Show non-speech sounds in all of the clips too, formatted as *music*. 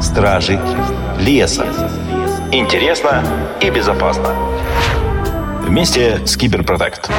Стражи леса. Интересно и безопасно. Вместе с Киберпротект.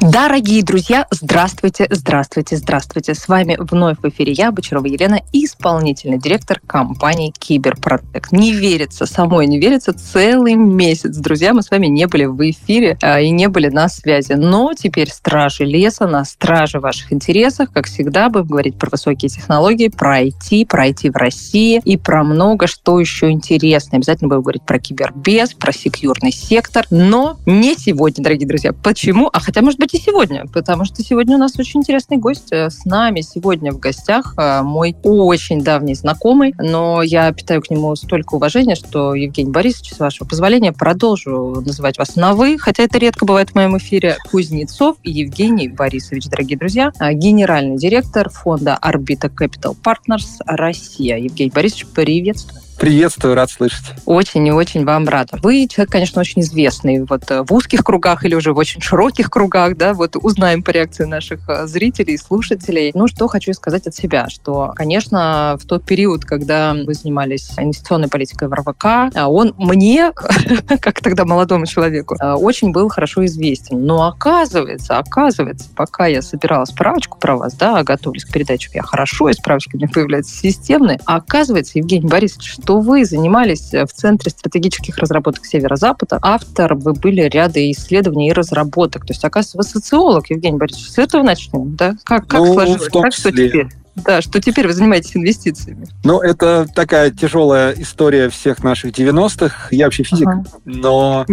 Дорогие друзья, здравствуйте, здравствуйте, здравствуйте. С вами вновь в эфире я, Бочарова Елена, исполнительный директор компании Киберпротек. Не верится, самой не верится, целый месяц, друзья, мы с вами не были в эфире а, и не были на связи. Но теперь стражи леса на страже ваших интересов. Как всегда, будем говорить про высокие технологии, про IT, про IT в России и про много что еще интересное. Обязательно будем говорить про кибербез, про секьюрный сектор, но не сегодня, дорогие друзья. Почему? А хотя, может быть, и сегодня, потому что сегодня у нас очень интересный гость. Э, с нами сегодня в гостях э, мой очень давний знакомый, но я питаю к нему столько уважения, что, Евгений Борисович, с вашего позволения, продолжу называть вас на «вы», хотя это редко бывает в моем эфире. Кузнецов Евгений Борисович, дорогие друзья, э, генеральный директор фонда Orbita Capital Partners Россия. Евгений Борисович, приветствую. Приветствую, рад слышать. Очень и очень вам рада. Вы человек, конечно, очень известный вот э, в узких кругах или уже в очень широких кругах, да, вот узнаем по реакции наших э, зрителей и слушателей. Ну, что хочу сказать от себя, что, конечно, в тот период, когда вы занимались инвестиционной политикой в РВК, э, он мне, *laughs* как тогда молодому человеку, очень был хорошо известен. Но оказывается, оказывается, пока я собирала справочку про вас, да, готовились к передаче, я хорошо, и справочки у меня появляются системные, а оказывается, Евгений Борисович, что вы занимались э, в Центре стратегических разработок Северо-Запада. Автор вы были ряда исследований и разработок. То есть, оказывается, вы социолог, Евгений Борисович. С этого начнем, да? Как, как ну, сложилось? Как что теперь? Да, что теперь вы занимаетесь инвестициями? Ну, это такая тяжелая история всех наших 90-х. Я вообще физик, ага. но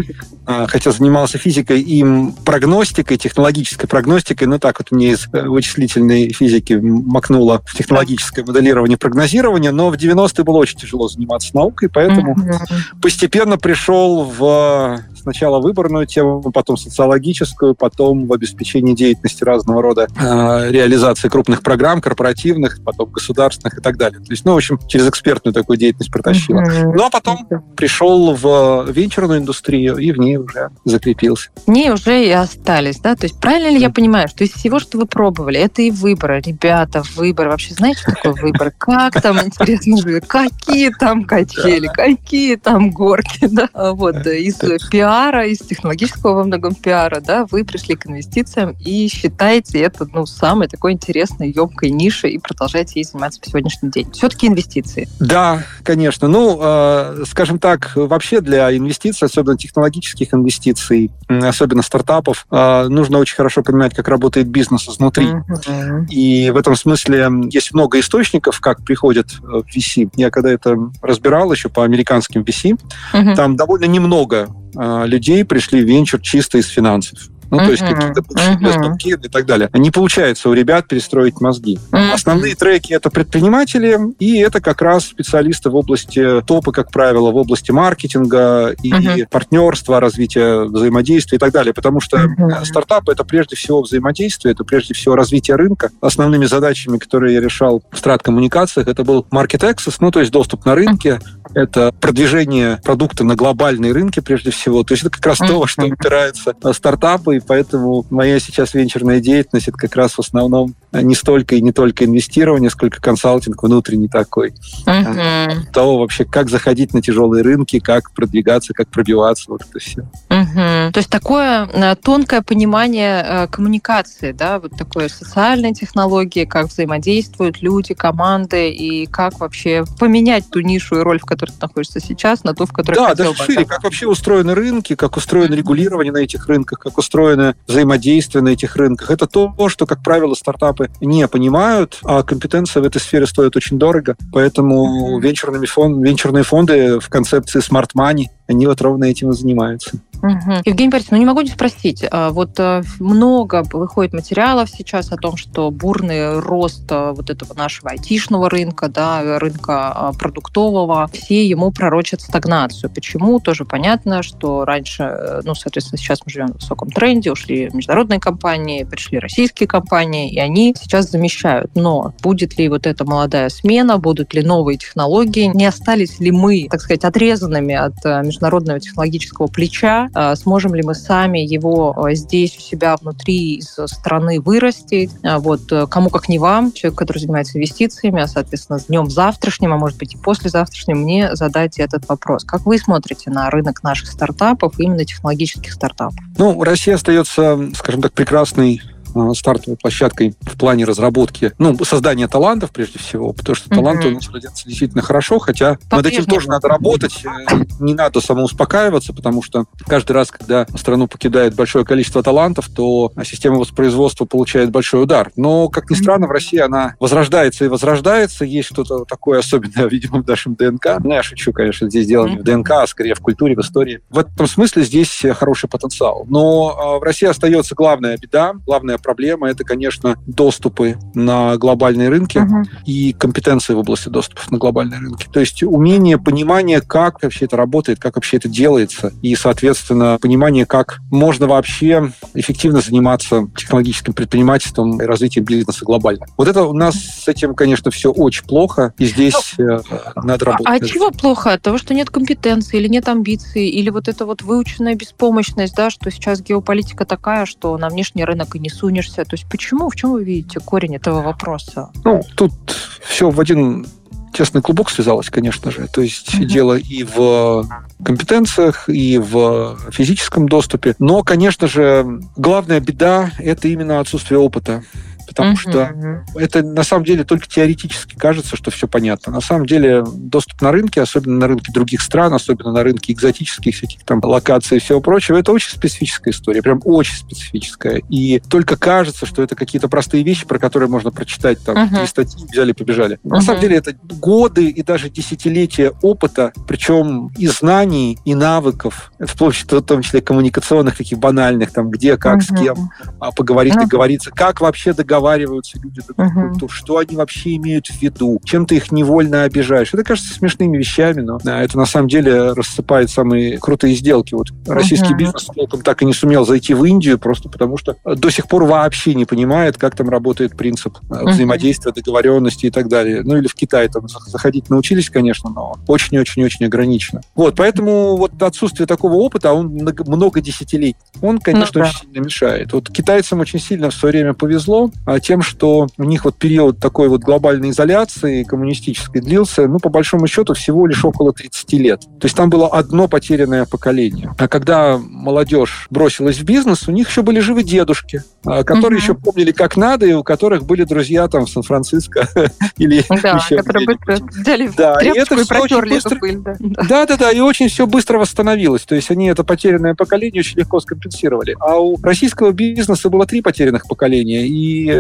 а, хотя занимался физикой и прогностикой, технологической прогностикой, ну так вот мне из э, вычислительной физики макнуло в технологическое моделирование прогнозирование, но в 90-е было очень тяжело заниматься наукой, поэтому ага. постепенно пришел в сначала выборную тему, потом социологическую, потом в обеспечении деятельности разного рода э, реализации крупных программ, корпоративных, потом государственных и так далее. То есть, ну, в общем, через экспертную такую деятельность протащила. Mm-hmm. Ну, а потом пришел в венчурную индустрию и в ней уже закрепился. В ней уже и остались, да? То есть правильно ли я понимаю, что из всего, что вы пробовали, это и выборы, ребята, выбор. Вообще знаете, что такое выбор? Как там, интересно, какие там качели, какие там горки, *laughs* да? Вот, из пиар пиара, из технологического во многом пиара, да, вы пришли к инвестициям и считаете это, ну, самой такой интересной, емкой нишей и продолжаете ей заниматься по сегодняшний день. Все-таки инвестиции. Да, конечно. Ну, э, скажем так, вообще для инвестиций, особенно технологических инвестиций, особенно стартапов, э, нужно очень хорошо понимать, как работает бизнес изнутри. Mm-hmm. И в этом смысле есть много источников, как приходят в VC. Я когда это разбирал еще по американским VC, mm-hmm. там довольно немного людей пришли в венчур чисто из финансов ну, uh-huh. то есть какие-то uh-huh. и так далее. Не получается у ребят перестроить мозги. Uh-huh. Основные треки — это предприниматели, и это как раз специалисты в области топа, как правило, в области маркетинга и uh-huh. партнерства, развития взаимодействия и так далее. Потому что uh-huh. стартапы — это прежде всего взаимодействие, это прежде всего развитие рынка. Основными задачами, которые я решал в страт-коммуникациях, это был market access, ну, то есть доступ на рынке, это продвижение продукта на глобальные рынки прежде всего. То есть это как раз uh-huh. то, во что упираются стартапы, и поэтому моя сейчас венчурная деятельность это как раз в основном не столько и не только инвестирование, сколько консалтинг внутренний такой. Uh-huh. То вообще, как заходить на тяжелые рынки, как продвигаться, как пробиваться, вот это все. Uh-huh. То есть такое э, тонкое понимание э, коммуникации, да, вот такое социальные технологии, как взаимодействуют люди, команды, и как вообще поменять ту нишу и роль, в которой ты находишься сейчас, на ту, в которой Да, даже шире, как вообще устроены рынки, как устроено регулирование на этих рынках, как устроено взаимодействие на этих рынках. Это то, что, как правило, стартапы не понимают, а компетенция в этой сфере стоит очень дорого. Поэтому венчурными фон, венчурные фонды в концепции smart money, они вот ровно этим и занимаются. Угу. Евгений Борисович, ну не могу не спросить. А, вот э, много выходит материалов сейчас о том, что бурный рост э, вот этого нашего айтишного рынка, да, рынка а, продуктового, все ему пророчат стагнацию. Почему? Тоже понятно, что раньше, э, ну, соответственно, сейчас мы живем в высоком тренде, ушли международные компании, пришли российские компании, и они сейчас замещают. Но будет ли вот эта молодая смена, будут ли новые технологии, не остались ли мы, так сказать, отрезанными от международного технологического плеча, сможем ли мы сами его здесь у себя внутри из страны вырастить. Вот кому как не вам, человек, который занимается инвестициями, а, соответственно, с днем завтрашним, а может быть и послезавтрашним, мне задать этот вопрос. Как вы смотрите на рынок наших стартапов, именно технологических стартапов? Ну, Россия остается, скажем так, прекрасной Э, стартовой площадкой в плане разработки, ну, создания талантов, прежде всего, потому что таланты у нас родятся действительно хорошо, хотя над этим тоже надо работать, э, не надо самоуспокаиваться, потому что каждый раз, когда страну покидает большое количество талантов, то система воспроизводства получает большой удар. Но, как ни странно, в России она возрождается и возрождается, есть что-то такое особенное, *laughs* видимо, в нашем ДНК. Ну, я шучу, конечно, здесь дело не в ДНК, а скорее в культуре, в истории. В этом смысле здесь хороший потенциал. Но э, в России остается главная беда, главная проблема это, конечно, доступы на глобальные рынки uh-huh. и компетенции в области доступов на глобальные рынки. То есть умение, понимание, как вообще это работает, как вообще это делается, и, соответственно, понимание, как можно вообще эффективно заниматься технологическим предпринимательством и развитием бизнеса глобально. Вот это у нас с этим, конечно, все очень плохо, и здесь э, надо работать. А, а чего плохо? От того, что нет компетенции или нет амбиций, или вот эта вот выученная беспомощность, да, что сейчас геополитика такая, что на внешний рынок и не сунешься? То есть почему, в чем вы видите корень этого вопроса? Ну, тут все в один тесный клубок связалось, конечно же. То есть mm-hmm. дело и в компетенциях, и в физическом доступе. Но, конечно же, главная беда – это именно отсутствие опыта потому uh-huh. что это на самом деле только теоретически кажется, что все понятно. На самом деле доступ на рынке, особенно на рынке других стран, особенно на рынке экзотических всяких там локаций и всего прочего, это очень специфическая история, прям очень специфическая. И только кажется, что это какие-то простые вещи, про которые можно прочитать там три статьи, взяли, побежали. Uh-huh. На самом деле это годы и даже десятилетия опыта, причем и знаний, и навыков, вплоть в том числе коммуникационных, таких банальных, там, где, как, uh-huh. с кем а, поговорить, uh-huh. договориться, как вообще договориться договариваются люди друг uh-huh. культур, что они вообще имеют в виду, чем ты их невольно обижаешь. Это кажется смешными вещами, но это на самом деле рассыпает самые крутые сделки. Вот российский uh-huh. бизнес толком так и не сумел зайти в Индию, просто потому что до сих пор вообще не понимает, как там работает принцип uh-huh. взаимодействия, договоренности и так далее. Ну или в Китай там заходить научились, конечно, но очень-очень-очень ограничено. Вот, поэтому вот отсутствие такого опыта, он много десятилетий, он, конечно, ну, да. очень сильно мешает. Вот китайцам очень сильно в свое время повезло, а тем, что у них вот период такой вот глобальной изоляции коммунистической длился, ну, по большому счету, всего лишь около 30 лет. То есть там было одно потерянное поколение. А когда молодежь бросилась в бизнес, у них еще были живы дедушки, а, которые угу. еще помнили, как надо, и у которых были друзья там в Сан-Франциско *laughs* или да, еще которые быстро взяли да, и это и протерли быстро... пыль. Да. да, да, да, и очень все быстро восстановилось. То есть они это потерянное поколение очень легко скомпенсировали. А у российского бизнеса было три потерянных поколения, и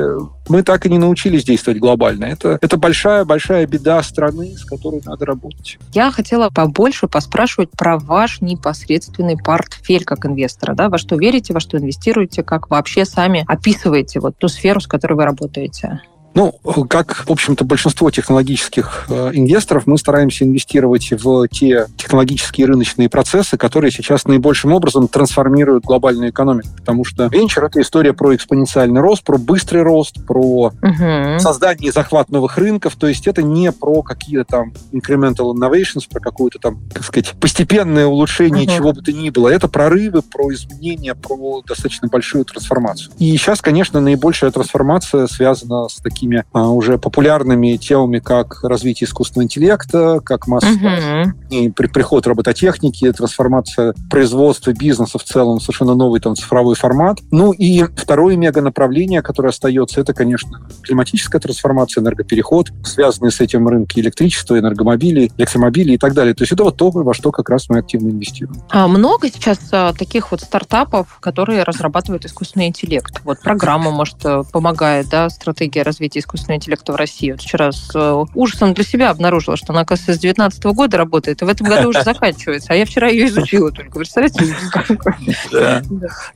мы так и не научились действовать глобально. Это, это большая-большая беда страны, с которой надо работать. Я хотела побольше поспрашивать про ваш непосредственный портфель как инвестора. Да? Во что верите, во что инвестируете, как вообще сами описываете вот ту сферу, с которой вы работаете? Ну, как, в общем-то, большинство технологических э, инвесторов, мы стараемся инвестировать в те технологические рыночные процессы, которые сейчас наибольшим образом трансформируют глобальную экономику. Потому что венчур — это история про экспоненциальный рост, про быстрый рост, про угу. создание и захват новых рынков. То есть это не про какие-то там incremental innovations, про какое-то там, так сказать, постепенное улучшение угу. чего бы то ни было. Это прорывы, про изменения, про достаточно большую трансформацию. И сейчас, конечно, наибольшая трансформация связана с такими такими а, уже популярными темами, как развитие искусственного интеллекта, как массовый угу. при, приход робототехники, трансформация производства бизнеса в целом, совершенно новый там цифровой формат. Ну и второе мега направление, которое остается, это, конечно, климатическая трансформация, энергопереход, связанные с этим рынки электричества, энергомобилей, электромобилей и так далее. То есть это вот то, во что как раз мы активно инвестируем. А много сейчас а, таких вот стартапов, которые разрабатывают искусственный интеллект? Вот программа, может, э, помогает, да, стратегия развития развития искусственного интеллекта в России. Вот вчера с э, ужасом для себя обнаружила, что она, оказывается, с 2019 года работает, и в этом году уже *laughs* заканчивается. А я вчера ее изучила только. Представляете?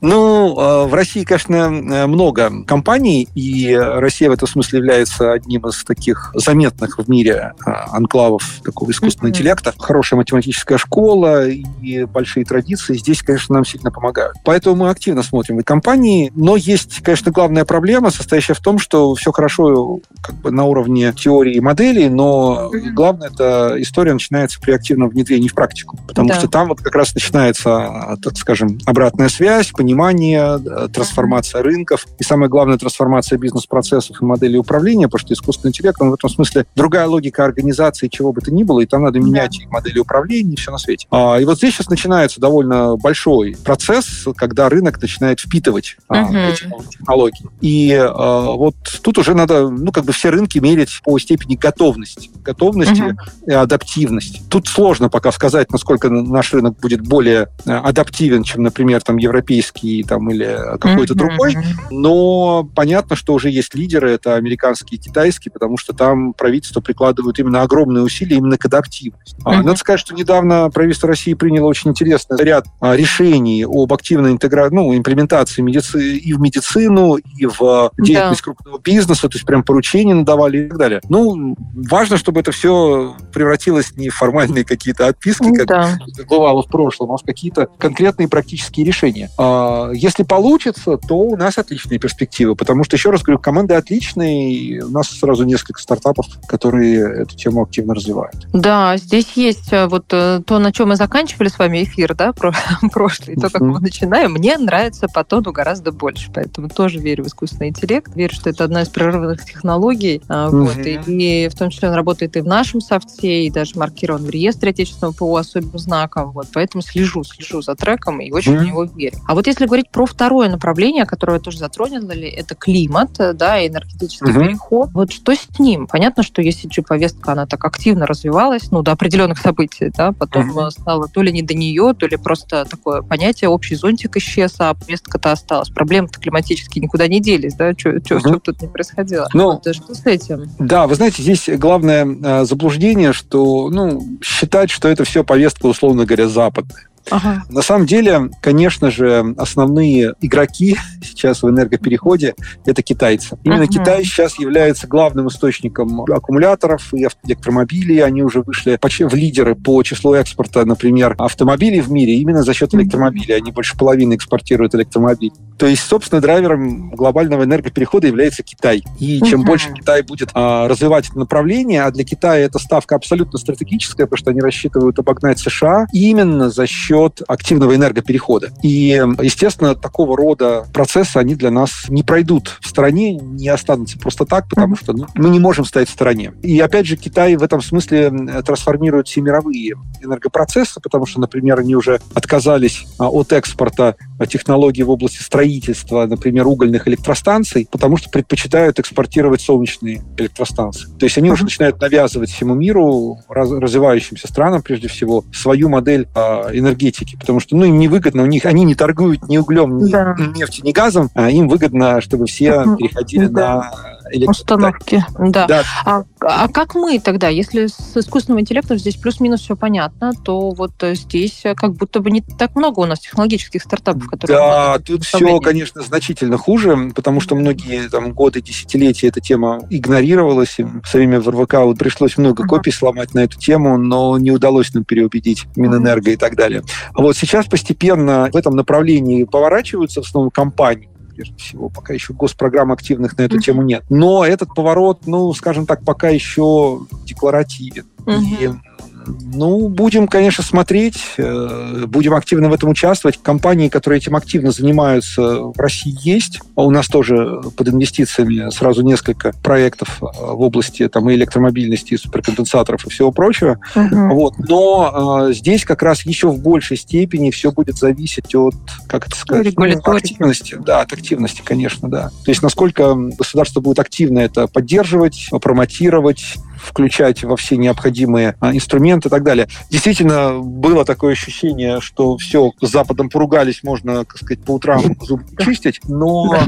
Ну, э, в России, конечно, много компаний, и Россия в этом смысле является одним из таких заметных в мире э, анклавов такого искусственного интеллекта. Хорошая математическая школа и большие традиции здесь, конечно, нам сильно помогают. Поэтому мы активно смотрим и компании, но есть, конечно, главная проблема, состоящая в том, что все хорошо комментирую как бы на уровне теории и моделей, но главное, эта история начинается при активном внедрении в практику, потому да. что там вот как раз начинается, так скажем, обратная связь, понимание, трансформация рынков и самое главное, трансформация бизнес-процессов и моделей управления, потому что искусственный интеллект, он в этом смысле другая логика организации, чего бы то ни было, и там надо менять да. модели управления и все на свете. А, и вот здесь сейчас начинается довольно большой процесс, когда рынок начинает впитывать угу. эти технологии. И а, вот тут уже надо, ну, как бы все рынки мерить по степени готовности. Готовности угу. и адаптивности. Тут сложно пока сказать, насколько наш рынок будет более э, адаптивен, чем, например, там, европейский там, или какой-то угу. другой. Но понятно, что уже есть лидеры, это американские и китайские, потому что там правительство прикладывает именно огромные усилия именно к адаптивности. Угу. Надо сказать, что недавно правительство России приняло очень интересный ряд а, решений об активной интеграции, ну, имплементации медици... и в медицину, и в деятельность да. крупного бизнеса, то есть прям поручения надавали и так далее. Ну, важно, чтобы это все превратилось не в формальные какие-то отписки, как да. бывало в прошлом, а в какие-то конкретные практические решения. А, если получится, то у нас отличные перспективы, потому что, еще раз говорю, команды отличные, у нас сразу несколько стартапов, которые эту тему активно развивают. Да, здесь есть э, вот э, то, на чем мы заканчивали с вами эфир, да, про *laughs* прошлый, то, как мы начинаем, мне нравится по тону гораздо больше, поэтому тоже верю в искусственный интеллект, верю, что это одна из прорывных технологий, mm-hmm. вот, и, и в том числе он работает и в нашем софте, и даже маркирован в реестре отечественного ПО особым знаком, вот, поэтому слежу, слежу за треком и очень mm-hmm. в него верю. А вот если говорить про второе направление, которое вы тоже затронули, это климат, да, и энергетический mm-hmm. переход, вот что с ним? Понятно, что если повестка она так активно развивалась, ну, до определенных событий, да, потом mm-hmm. стало то ли не до нее, то ли просто такое понятие, общий зонтик исчез, а повестка-то осталась. Проблемы-то климатические никуда не делись, да, что mm-hmm. тут не происходило. Ну, вот, что с этим? Да, вы знаете, здесь главное э, заблуждение, что, ну, считать, что это все повестка, условно говоря, западная. Ага. На самом деле, конечно же, основные игроки *laughs* сейчас в энергопереходе – это китайцы. Именно ага. Китай сейчас является главным источником аккумуляторов и электромобилей. Они уже вышли в лидеры по числу экспорта, например, автомобилей в мире именно за счет электромобилей. Они больше половины экспортируют электромобилей. То есть, собственно, драйвером глобального энергоперехода является Китай. И чем больше Китай будет а, развивать это направление, а для Китая эта ставка абсолютно стратегическая, потому что они рассчитывают обогнать США именно за счет активного энергоперехода. И, естественно, такого рода процессы, они для нас не пройдут в стране, не останутся просто так, потому что ну, мы не можем стоять в стороне. И, опять же, Китай в этом смысле трансформирует все мировые энергопроцессы, потому что, например, они уже отказались а, от экспорта технологий в области строительства, например, угольных электростанций, потому что предпочитают экспортировать солнечные электростанции. То есть они уже начинают навязывать всему миру, развивающимся странам прежде всего, свою модель э, энергетики, потому что ну, им невыгодно, у них они не торгуют ни углем, ни да. нефтью, ни газом, а им выгодно, чтобы все переходили да. на установки. Да. да. А, а как мы тогда, если с искусственным интеллектом здесь плюс-минус все понятно, то вот здесь как будто бы не так много у нас технологических стартапов, которые... Да, тут все, конечно, значительно хуже, потому что многие там годы, десятилетия эта тема игнорировалась. И все время в РВК вот пришлось много uh-huh. копий сломать на эту тему, но не удалось нам переубедить Минэнерго uh-huh. и так далее. А вот сейчас постепенно в этом направлении поворачиваются в основном компании, прежде всего. Пока еще госпрограмм активных на эту mm-hmm. тему нет. Но этот поворот, ну, скажем так, пока еще декларативен. Mm-hmm. И ну, будем, конечно, смотреть, э, будем активно в этом участвовать. Компании, которые этим активно занимаются, в России есть. А у нас тоже под инвестициями сразу несколько проектов э, в области там, и электромобильности, и суперконденсаторов и всего прочего. Uh-huh. Вот. Но э, здесь как раз еще в большей степени все будет зависеть от, как это сказать, ну, активности. Да, от активности, конечно, да. То есть насколько государство будет активно это поддерживать, промотировать, включать во все необходимые а, инструменты и так далее. Действительно, было такое ощущение, что все, с Западом поругались, можно, так сказать, по утрам *laughs* зубы чистить, но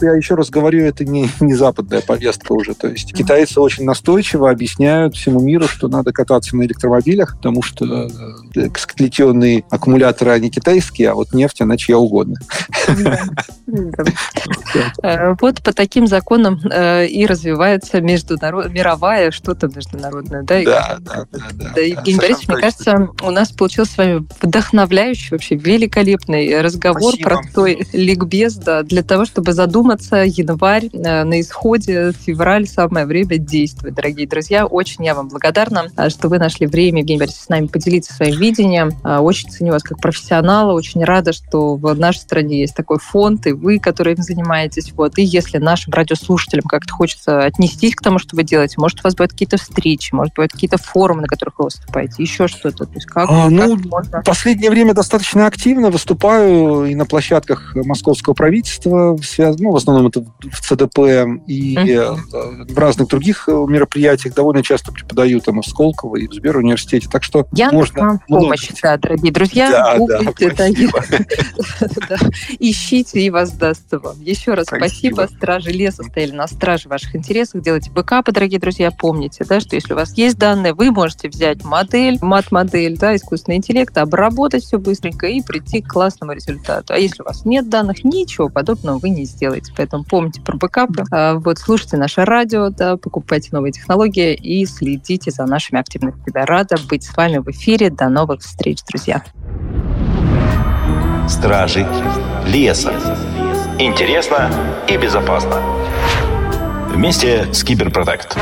я еще раз говорю, это не, не западная повестка уже. То есть китайцы очень настойчиво объясняют всему миру, что надо кататься на электромобилях, потому что э, склетенные аккумуляторы, они китайские, а вот нефть, она чья угодно. Э, вот по таким законам э, и развивается международная мировая что-то международное, да? Да, да, да, да. Да, Евгений Борисович, мне кажется, у нас получился с вами вдохновляющий, вообще великолепный разговор, Спасибо. простой ликбез, да, для того, чтобы задуматься, январь э, на исходе, февраль, самое время действовать, дорогие друзья. Очень я вам благодарна, э, что вы нашли время, Евгений Борисович, с нами поделиться своим видением. Э, очень ценю вас как профессионала, очень рада, что в нашей стране есть такой фонд, и вы, которые им занимаетесь. Вот. И если нашим радиослушателям как-то хочется отнестись к тому, что вы делаете, может, у вас будут какие-то встречи, может, будут какие-то форумы, на которых вы выступаете, еще что-то. То есть как, а, ну, можно... последнее время достаточно активно выступаю и на площадках московского правительства, связ... ну, в основном это в ЦДП, и uh-huh. в разных других э, мероприятиях довольно часто преподаю там и в Сколково, и в Сберуниверситете, так что Я можно... вам помощь, да, дорогие друзья, да, гуглите, *laughs* да, ищите и воздастся вам. Еще раз спасибо. Стражи леса стояли на страже ваших интересов, делайте бэкапы, дорогие друзья, помните, да, что если у вас есть данные, вы можете взять модель, мат-модель, да, искусственный интеллект, обработать все быстренько и прийти к классному результату. А если у вас нет данных, ничего подобного вы не сделаете. Поэтому помните про бэкапы. А, вот слушайте наше радио, да, покупайте новые технологии и следите за нашими активностями. Рада быть с вами в эфире. До новых встреч, друзья. Стражи леса. Интересно и безопасно. Вместе с Киберпротект.